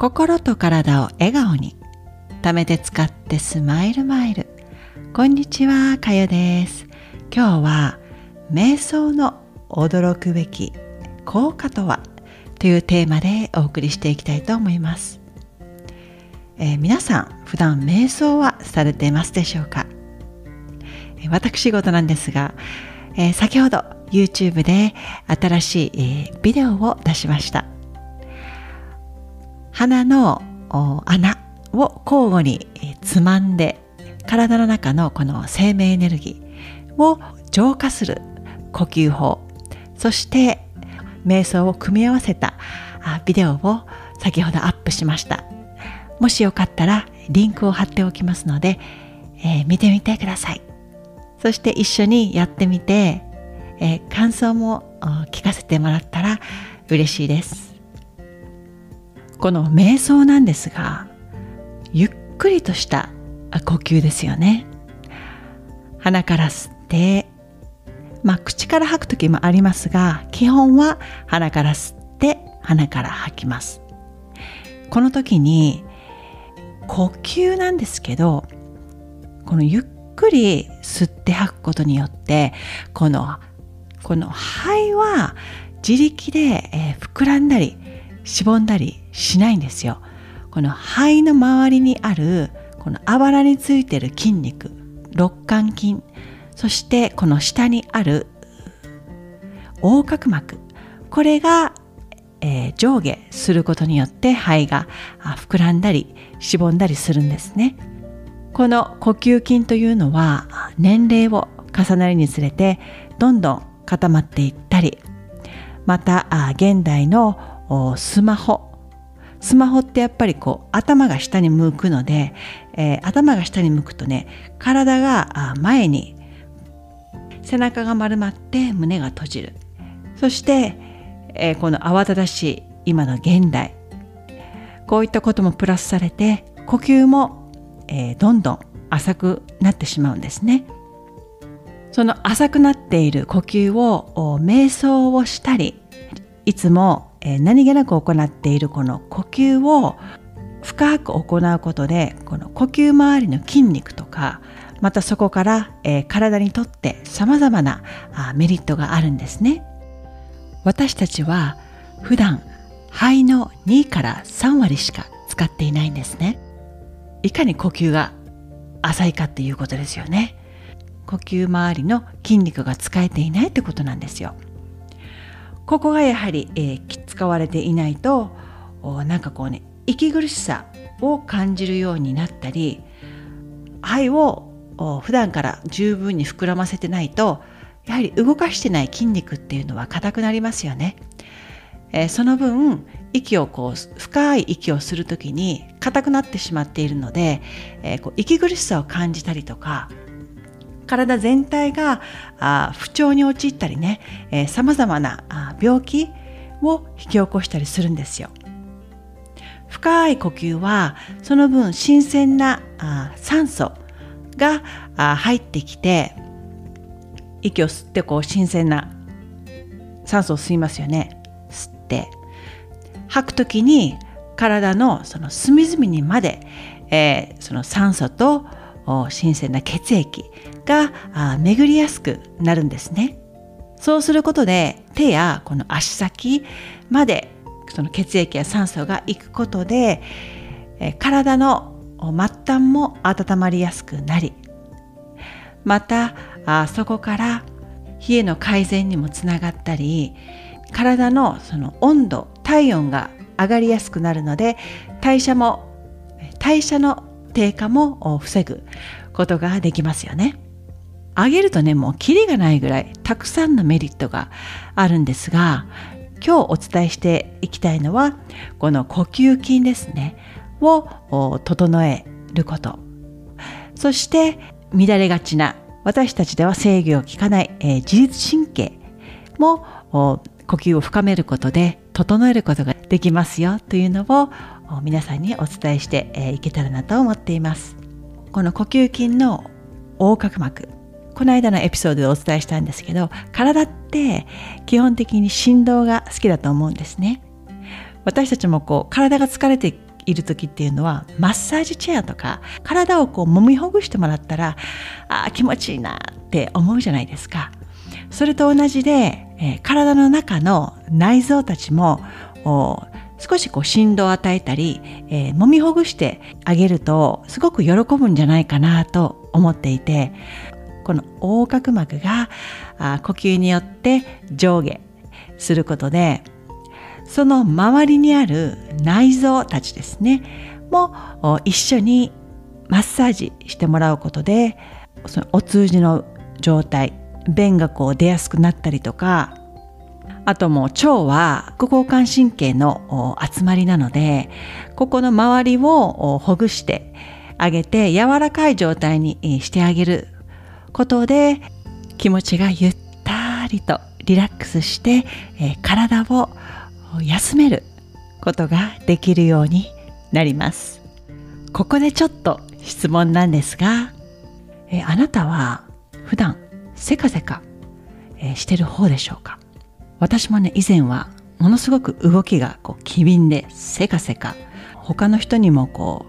心と体を笑顔に貯めて使ってスマイルマイル。こんにちはかよです。今日は瞑想の驚くべき効果とはというテーマでお送りしていきたいと思います、えー、皆さん普段瞑想はされていますでしょうか？私事なんですが、えー、先ほど YouTube で新しい、えー、ビデオを出しました。鼻の穴を交互につまんで体の中のこの生命エネルギーを浄化する呼吸法。そして瞑想を組み合わせたビデオを先ほどアップしました。もしよかったらリンクを貼っておきますので、えー、見てみてください。そして一緒にやってみて、えー、感想も聞かせてもらったら嬉しいです。この瞑想なんですがゆっくりとした呼吸ですよね。鼻から吸ってまあ口から吐く時もありますが基本は鼻から吸って鼻から吐きます。この時に呼吸なんですけどこのゆっくり吸って吐くことによってこのこの肺は自力で、え、膨らんだりしぼんだりしないんですよ。この肺の周りにあるこのあばらについてる筋肉肋間筋そしてこの下にある横隔膜これが、えー、上下することによって肺が膨らんだりしぼんだりするんですね。この呼吸筋というのは年齢を重ねるにつれてどんどん固まっていったりまた現代のスマホスマホってやっぱりこう頭が下に向くので、えー、頭が下に向くとね体が前に背中が丸まって胸が閉じるそして、えー、この慌ただしい今の現代こういったこともプラスされて呼吸も、えー、どんどん浅くなってしまうんですね。その浅くなっている呼吸を瞑想をしたりいつもえー、何気なく行っているこの呼吸を深く行うことでこの呼吸周りの筋肉とかまたそこから、えー、体にとって様々なあメリットがあるんですね。私たちは普段肺の2から3割しか使っていないんですね。いかに呼吸が浅いかっていうことですよね。呼吸周りの筋肉が使えていないってことなんですよ。ここがやはり、えー、使われていないとなんかこうね息苦しさを感じるようになったり肺を普段から十分に膨らませてないとやはり動かしてない筋肉っていうのは硬くなりますよね。えー、その分息をこう深い息をする時に硬くなってしまっているので、えー、こう息苦しさを感じたりとか体全体があ不調に陥ったりねさまざまなあ病気を引き起こしたりするんですよ。深い呼吸はその分新鮮なあ酸素があ入ってきて息を吸ってこう新鮮な酸素を吸いますよね吸って吐く時に体のその隅々にまで、えー、その酸素と新鮮な血液が巡りやすくなるんですね。そうすることで手やこの足先までその血液や酸素が行くことで体の末端も温まりやすくなりまたあそこから冷えの改善にもつながったり体のその温度体温が上がりやすくなるので代謝も代謝の低下も防ぐことができますよね。あげるとねもうキリがないぐらいたくさんのメリットがあるんですが今日お伝えしていきたいのはこの呼吸筋ですねを整えることそして乱れがちな私たちでは制御を効かない、えー、自律神経も呼吸を深めることで整えることができますよというのを皆さんにお伝えしていけたらなと思っています。この呼吸筋の横隔膜この間のエピソードでお伝えしたんですけど体って基本的に振動が好きだと思うんですね私たちもこう体が疲れている時っていうのはマッサージチェアとか体をこう揉みほぐしてもらったらあ気持ちいいなって思うじゃないですか。それと同じで、えー、体の中の内臓たちも少しこう振動を与えたり、えー、揉みほぐしてあげるとすごく喜ぶんじゃないかなと思っていてこの横隔膜が呼吸によって上下することでその周りにある内臓たちですねも一緒にマッサージしてもらうことでそのお通じの状態便がこう出やすくなったりとかあともう腸は副交感神経の集まりなのでここの周りをほぐしてあげて柔らかい状態にしてあげることで気持ちがゆったりとリラックスして、え体を休めることができるようになります。ここでちょっと質問なんですが、えあなたは普段せかせか、えしてる方でしょうか？私もね以前はものすごく動きがこう機敏でせかせか他の人にもこ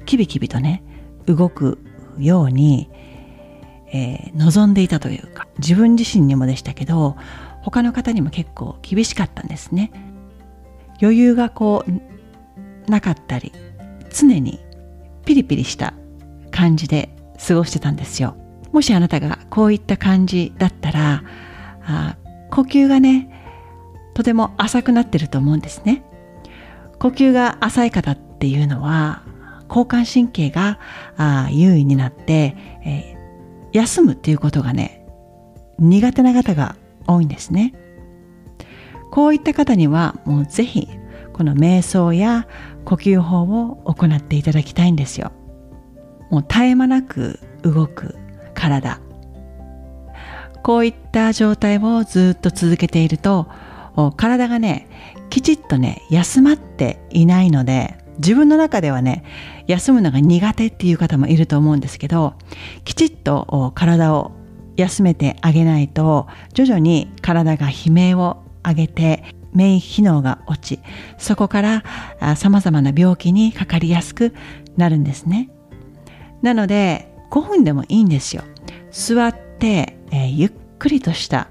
うキビキビとね動くように、えー、望んでいたというか自分自身にもでしたけど他の方にも結構厳しかったんですね。余裕がこうなかったり常にピリピリした感じで過ごしてたんですよ。もしあなたがこういった感じだったらあ呼吸がねとても浅くなってると思うんですね。呼吸が浅い方っていうのは交感神経があ優位になって、えー、休むっていうことがね苦手な方が多いんですね。こういった方にはもうぜひこの瞑想や呼吸法を行っていただきたいんですよ。もう絶え間なく動く体。こういった状態をずっと続けていると体がねきちっとね休まっていないので自分の中ではね休むのが苦手っていう方もいると思うんですけどきちっと体を休めてあげないと徐々に体が悲鳴を上げて免疫機能が落ちそこからさまざまな病気にかかりやすくなるんですね。なので5分でもいいんですよ。座って、えー、ゆっくりとした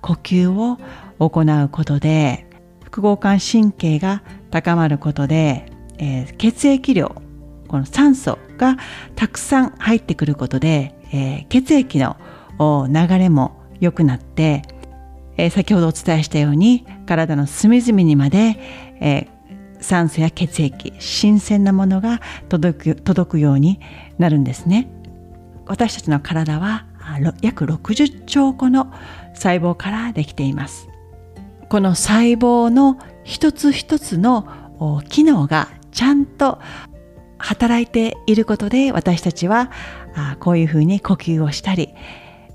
呼吸を行うことで副交感神経が高まることで、えー、血液量この酸素がたくさん入ってくることで、えー、血液の流れも良くなって、えー、先ほどお伝えしたように体の隅々にまで、えー、酸素や血液新鮮なものが届く届くようになるんですね。私たちの体は約60兆個の細胞からできています。この細胞の一つ一つの機能がちゃんと働いていることで私たちはあこういうふうに呼吸をしたり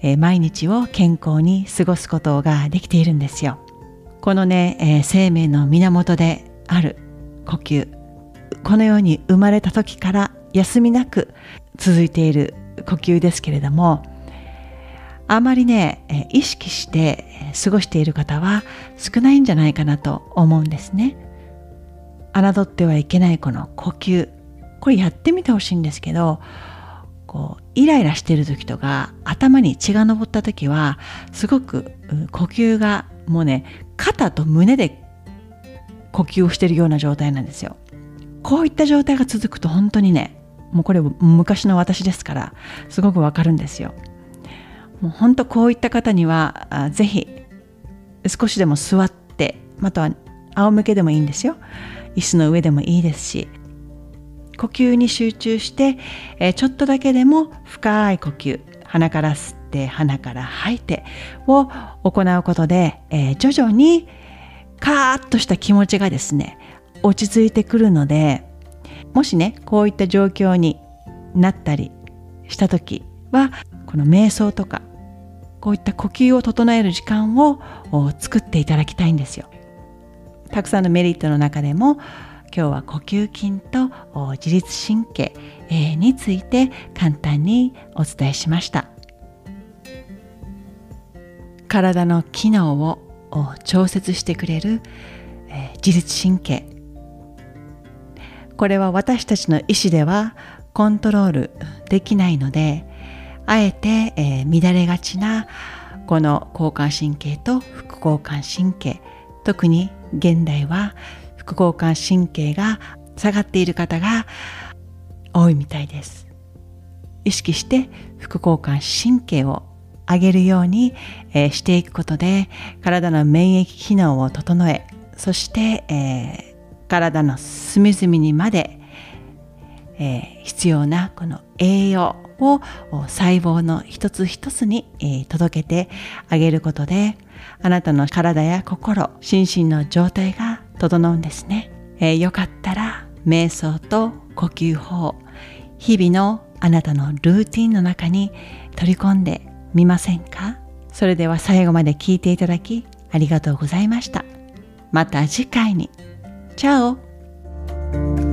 えー、毎日を健康に過ごすことができているんですよ。このね、えー、生命の源である呼吸このように生まれた時から休みなく続いている呼吸ですけれどもあまりね、え、意識して過ごしている方は少ないんじゃないかなと思うんですね。侮ってはいけないこの呼吸。これやってみてほしいんですけどこうイライラしてる時とか頭に血が上った時はすごく呼吸がもうね肩と胸で呼吸をしてるような状態なんですよ。こういった状態が続くと本当にねもうこれ昔の私ですからすごくわかるんですよ。もう本当こういった方にはぜひ少しでも座ってまたは仰向けでもいいんですよ椅子の上でもいいですし呼吸に集中して、え、ちょっとだけでも深い呼吸鼻から吸って鼻から吐いてを行うことで、え、徐々にカーッとした気持ちがですね落ち着いてくるのでもしねこういった状況になったりした時はこの瞑想とかこういった呼吸を整える時間を作っていただきたいんですよ。たくさんのメリットの中でも今日は呼吸筋と自律神経について簡単にお伝えしました。体の機能を調節してくれる自律神経。これは私たちの意思ではコントロールできないのであえて、え、乱れがちなこの交感神経と副交感神経特に現代は副交感神経が下がっている方が多いみたいです。意識して副交感神経を上げるように、えー、していくことで体の免疫機能を整えそして、えー、体の隅々にまで、えー、必要なこの栄養を細胞の一つ一つに、え、届けてあげることであなたの体や心心身の状態が整うんですね、えー、よかったら瞑想と呼吸法日々のあなたのルーティンの中に取り込んでみませんか？それでは最後まで聞いていただきありがとうございました。また次回に。チャオ